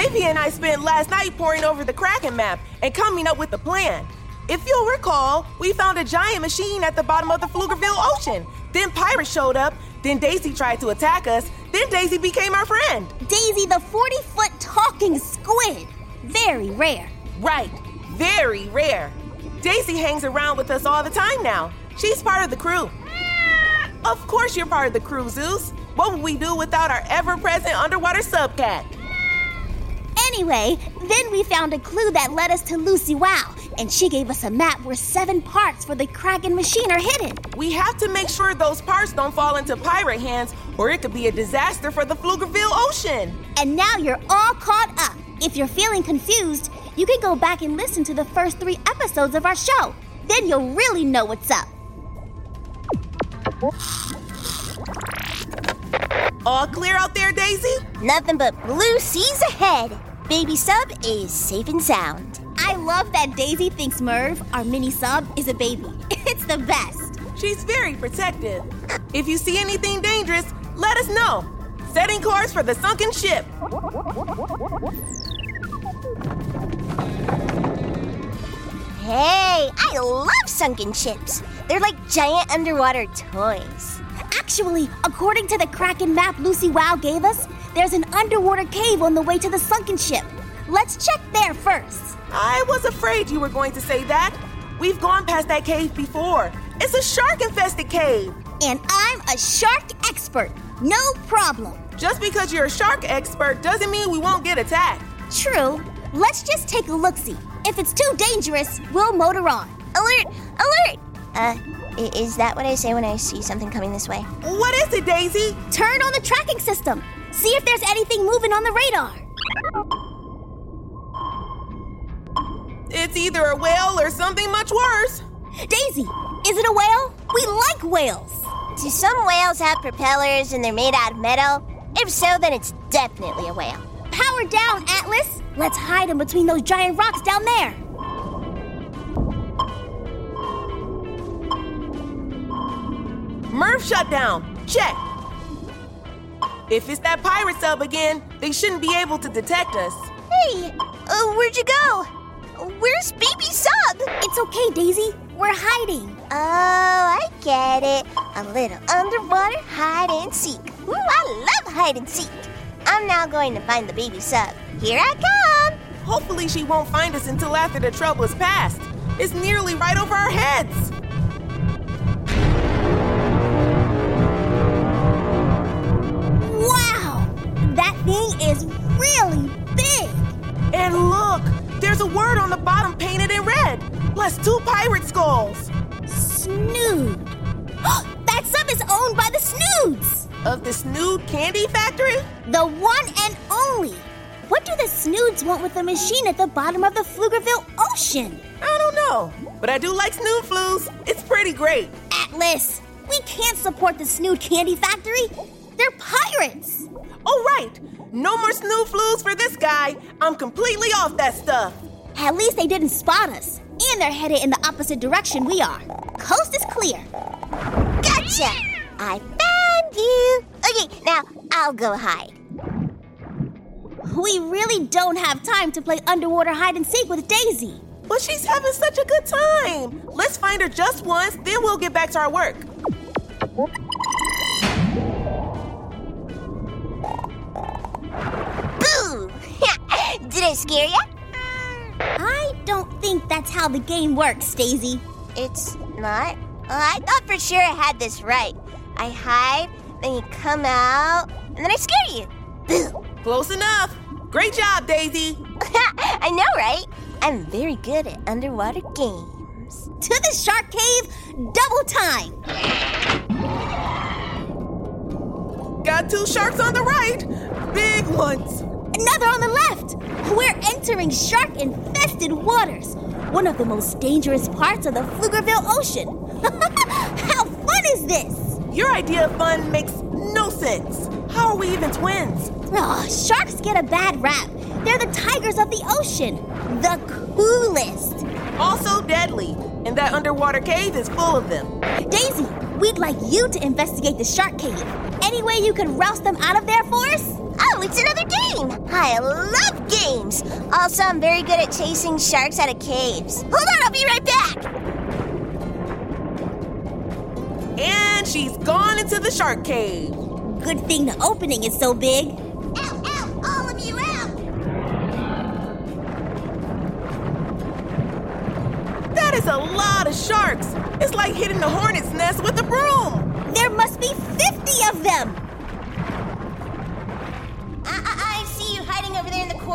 Zavia and I spent last night poring over the Kraken map and coming up with a plan. If you'll recall, we found a giant machine at the bottom of the Pflugerville Ocean. Then pirates showed up. Then Daisy tried to attack us. Then Daisy became our friend. Daisy, the 40 foot talking squid. Very rare. Right, very rare. Daisy hangs around with us all the time now. She's part of the crew. Of course, you're part of the crew, Zeus. What would we do without our ever present underwater subcat? Anyway, then we found a clue that led us to Lucy Wow, and she gave us a map where seven parts for the Kraken machine are hidden. We have to make sure those parts don't fall into pirate hands, or it could be a disaster for the Pflugerville Ocean. And now you're all caught up. If you're feeling confused, you can go back and listen to the first three episodes of our show. Then you'll really know what's up. All clear out there, Daisy? Nothing but blue seas ahead. Baby sub is safe and sound. I love that Daisy thinks Merv, our mini sub, is a baby. It's the best. She's very protective. If you see anything dangerous, let us know. Setting course for the sunken ship. Hey, I love sunken ships. They're like giant underwater toys. Actually, according to the Kraken map Lucy Wow gave us, there's an underwater cave on the way to the sunken ship. Let's check there first. I was afraid you were going to say that. We've gone past that cave before. It's a shark infested cave. And I'm a shark expert. No problem. Just because you're a shark expert doesn't mean we won't get attacked. True. Let's just take a look see. If it's too dangerous, we'll motor on. Alert! Alert! Uh, is that what I say when I see something coming this way? What is it, Daisy? Turn on the tracking system. See if there's anything moving on the radar. It's either a whale or something much worse. Daisy, is it a whale? We like whales. Do some whales have propellers and they're made out of metal? If so, then it's definitely a whale. Power down, Atlas. Let's hide in between those giant rocks down there. Merv shut down. Check. If it's that pirate sub again, they shouldn't be able to detect us. Hey, uh, where'd you go? Where's Baby Sub? It's okay, Daisy. We're hiding. Oh, I get it. A little underwater hide and seek. Ooh, I love hide and seek. I'm now going to find the baby sub. Here I come. Hopefully, she won't find us until after the trouble is past. It's nearly right over our heads. That thing is really big. And look, there's a word on the bottom painted in red, plus two pirate skulls. Snood. that sub is owned by the Snoods. Of the Snood Candy Factory? The one and only. What do the Snoods want with the machine at the bottom of the Pflugerville Ocean? I don't know, but I do like Snood Flues. It's pretty great. Atlas, we can't support the Snood Candy Factory. They're pirates! Oh, right. No more snoo flues for this guy. I'm completely off that stuff. At least they didn't spot us. And they're headed in the opposite direction we are. Coast is clear. Gotcha! I found you. Okay, now I'll go hide. We really don't have time to play underwater hide and seek with Daisy. But she's having such a good time. Let's find her just once, then we'll get back to our work. Did I scare you? I don't think that's how the game works, Daisy. It's not. Uh, I thought for sure I had this right. I hide, then you come out, and then I scare you. Boo! Close enough. Great job, Daisy. I know, right? I'm very good at underwater games. To the shark cave, double time. Got two sharks on the right. Big ones. Another on the left. We're entering shark infested waters, one of the most dangerous parts of the Pflugerville Ocean. How fun is this? Your idea of fun makes no sense. How are we even twins? Oh, sharks get a bad rap. They're the tigers of the ocean, the coolest. Also deadly. And that underwater cave is full of them. Daisy, we'd like you to investigate the shark cave. Any way you can roust them out of there for us? It's another game! I love games! Also, I'm very good at chasing sharks out of caves. Hold on, I'll be right back! And she's gone into the shark cave. Good thing the opening is so big. Ow, ow, all of you out! That is a lot of sharks. It's like hitting the hornet's nest with a broom. There must be 50 of them.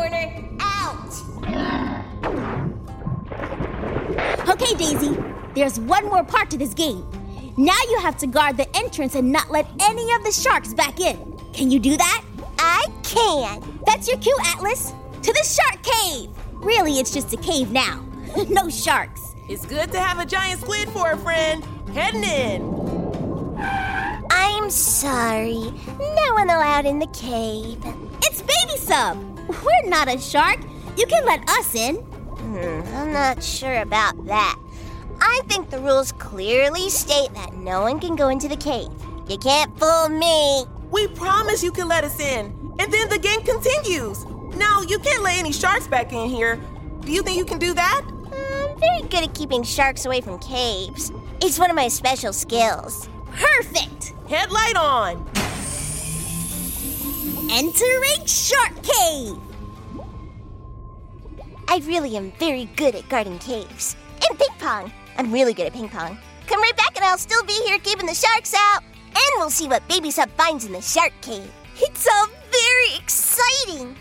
Over there in the corner. Out! Okay, Daisy, there's one more part to this game. Now you have to guard the entrance and not let any of the sharks back in. Can you do that? I can. That's your cue, Atlas. To the shark cave. Really, it's just a cave now. no sharks. It's good to have a giant squid for a friend. Heading in. I'm sorry. No one allowed in the cave. It's Baby Sub. We're not a shark. You can let us in. Hmm, I'm not sure about that. I think the rules clearly state that no one can go into the cave. You can't fool me. We promise you can let us in. And then the game continues. No, you can't let any sharks back in here. Do you think you can do that? I'm very good at keeping sharks away from caves. It's one of my special skills. Perfect. Headlight on. Entering Shark Cave. I really am very good at guarding caves. And ping pong. I'm really good at ping pong. Come right back and I'll still be here keeping the sharks out. And we'll see what Baby Sub finds in the shark cave. It's all very exciting.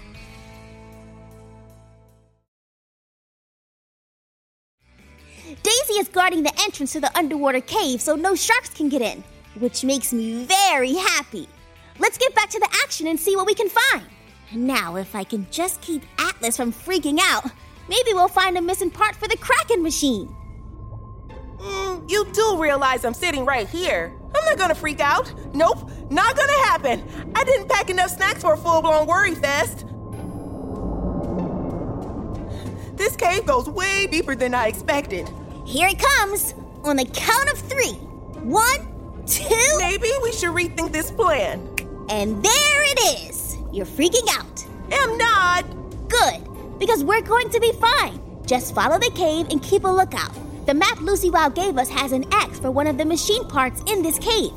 Daisy is guarding the entrance to the underwater cave so no sharks can get in, which makes me very happy. Let's get back to the action and see what we can find. Now, if I can just keep Atlas from freaking out, maybe we'll find a missing part for the Kraken machine. Mm, you do realize I'm sitting right here. I'm not gonna freak out. Nope, not gonna happen. I didn't pack enough snacks for a full blown worry fest. This cave goes way deeper than I expected. Here it comes on the count of three. One, two, Maybe we should rethink this plan. And there it is. You're freaking out. I'm not. Good, because we're going to be fine. Just follow the cave and keep a lookout. The map Lucy Wow gave us has an X for one of the machine parts in this cave.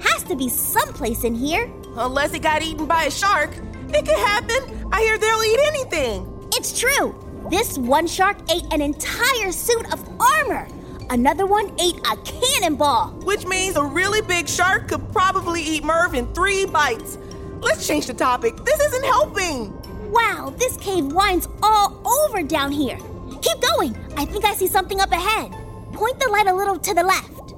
Has to be someplace in here. Unless it got eaten by a shark. It could happen. I hear they'll eat anything. It's true. This one shark ate an entire suit of armor. Another one ate a cannonball. Which means a really big shark could probably eat Merv in three bites. Let's change the topic. This isn't helping. Wow, this cave winds all over down here. Keep going. I think I see something up ahead. Point the light a little to the left.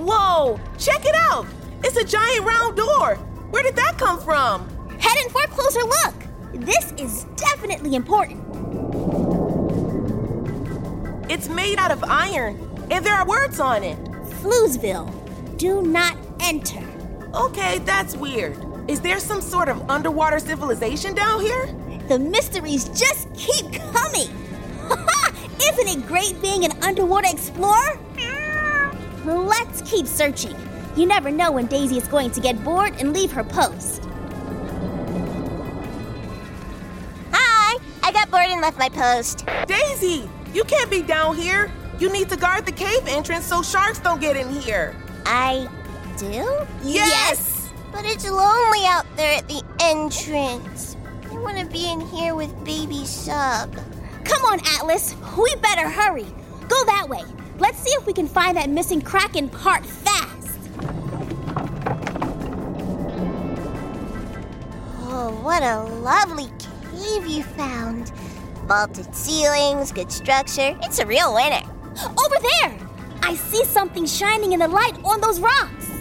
Whoa, check it out. It's a giant round door. Where did that come from? Head in for a closer look. This is definitely important. It's made out of iron, and there are words on it. Floozeville, do not enter. Okay, that's weird. Is there some sort of underwater civilization down here? The mysteries just keep coming. Isn't it great being an underwater explorer? Let's keep searching. You never know when Daisy is going to get bored and leave her post. Hi! I got bored and left my post. Daisy, you can't be down here. You need to guard the cave entrance so sharks don't get in here. I do? Yes! But it's lonely out there at the entrance. I want to be in here with baby Sub. Come on, Atlas. We better hurry. Go that way. Let's see if we can find that missing Kraken part fast. Oh, what a lovely cave you found. Vaulted ceilings, good structure. It's a real winner. Over there! I see something shining in the light on those rocks.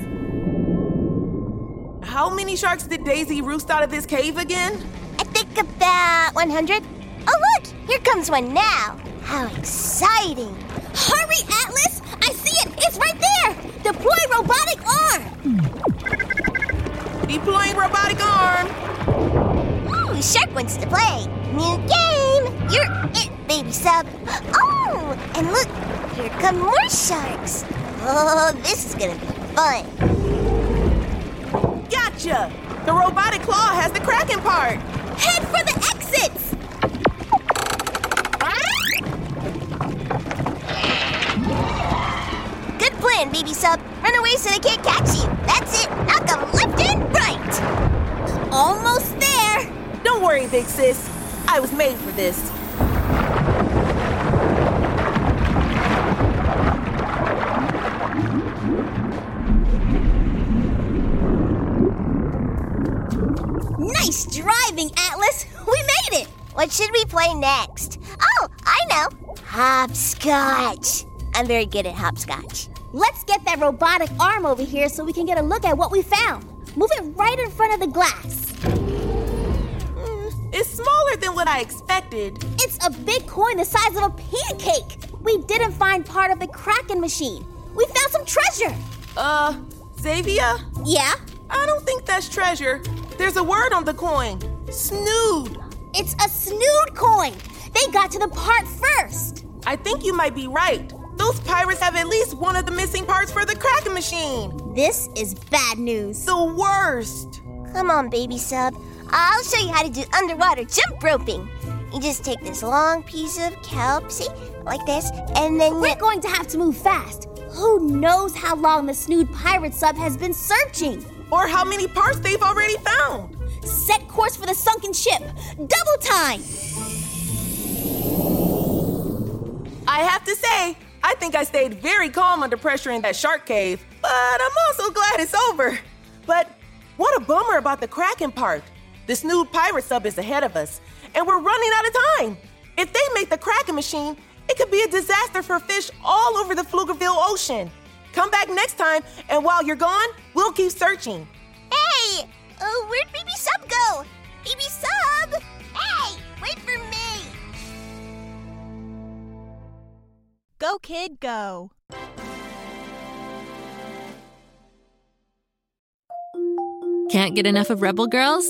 How many sharks did Daisy roost out of this cave again? I think about 100. Oh, look! Here comes one now. How exciting! Hurry, Atlas! I see it! It's right there! Deploy robotic arm! Deploying robotic arm. Ooh, Shark wants to play. New game! You're it, baby sub. Oh, and look, here come more sharks. Oh, this is gonna be fun. Gotcha! The robotic claw has the Kraken part. Head for the exits! Good plan, baby sub. Run away so they can't catch you. That's it. Knock 'em left and right. Almost there! Don't worry, big sis. I was made for this. Driving, Atlas! We made it! What should we play next? Oh, I know. Hopscotch. I'm very good at hopscotch. Let's get that robotic arm over here so we can get a look at what we found. Move it right in front of the glass. It's smaller than what I expected. It's a big coin the size of a pancake. We didn't find part of the Kraken machine. We found some treasure. Uh, Zavia? Yeah? I don't think that's treasure. There's a word on the coin. Snood. It's a snood coin. They got to the part first. I think you might be right. Those pirates have at least one of the missing parts for the Kraken machine. This is bad news. The worst. Come on, baby sub. I'll show you how to do underwater jump roping. You just take this long piece of kelp, see, like this, and then you. We're going to have to move fast. Who knows how long the snood pirate sub has been searching? Or how many parts they've already found. Set course for the sunken ship. Double time. I have to say, I think I stayed very calm under pressure in that shark cave, but I'm also glad it's over. But what a bummer about the Kraken part. This new Pirate sub is ahead of us, and we're running out of time. If they make the Kraken machine, it could be a disaster for fish all over the Pflugerville Ocean. Come back next time, and while you're gone, we'll keep searching. Hey! Uh, where'd baby sub go? Baby sub! Hey! Wait for me! Go, kid, go. Can't get enough of Rebel Girls?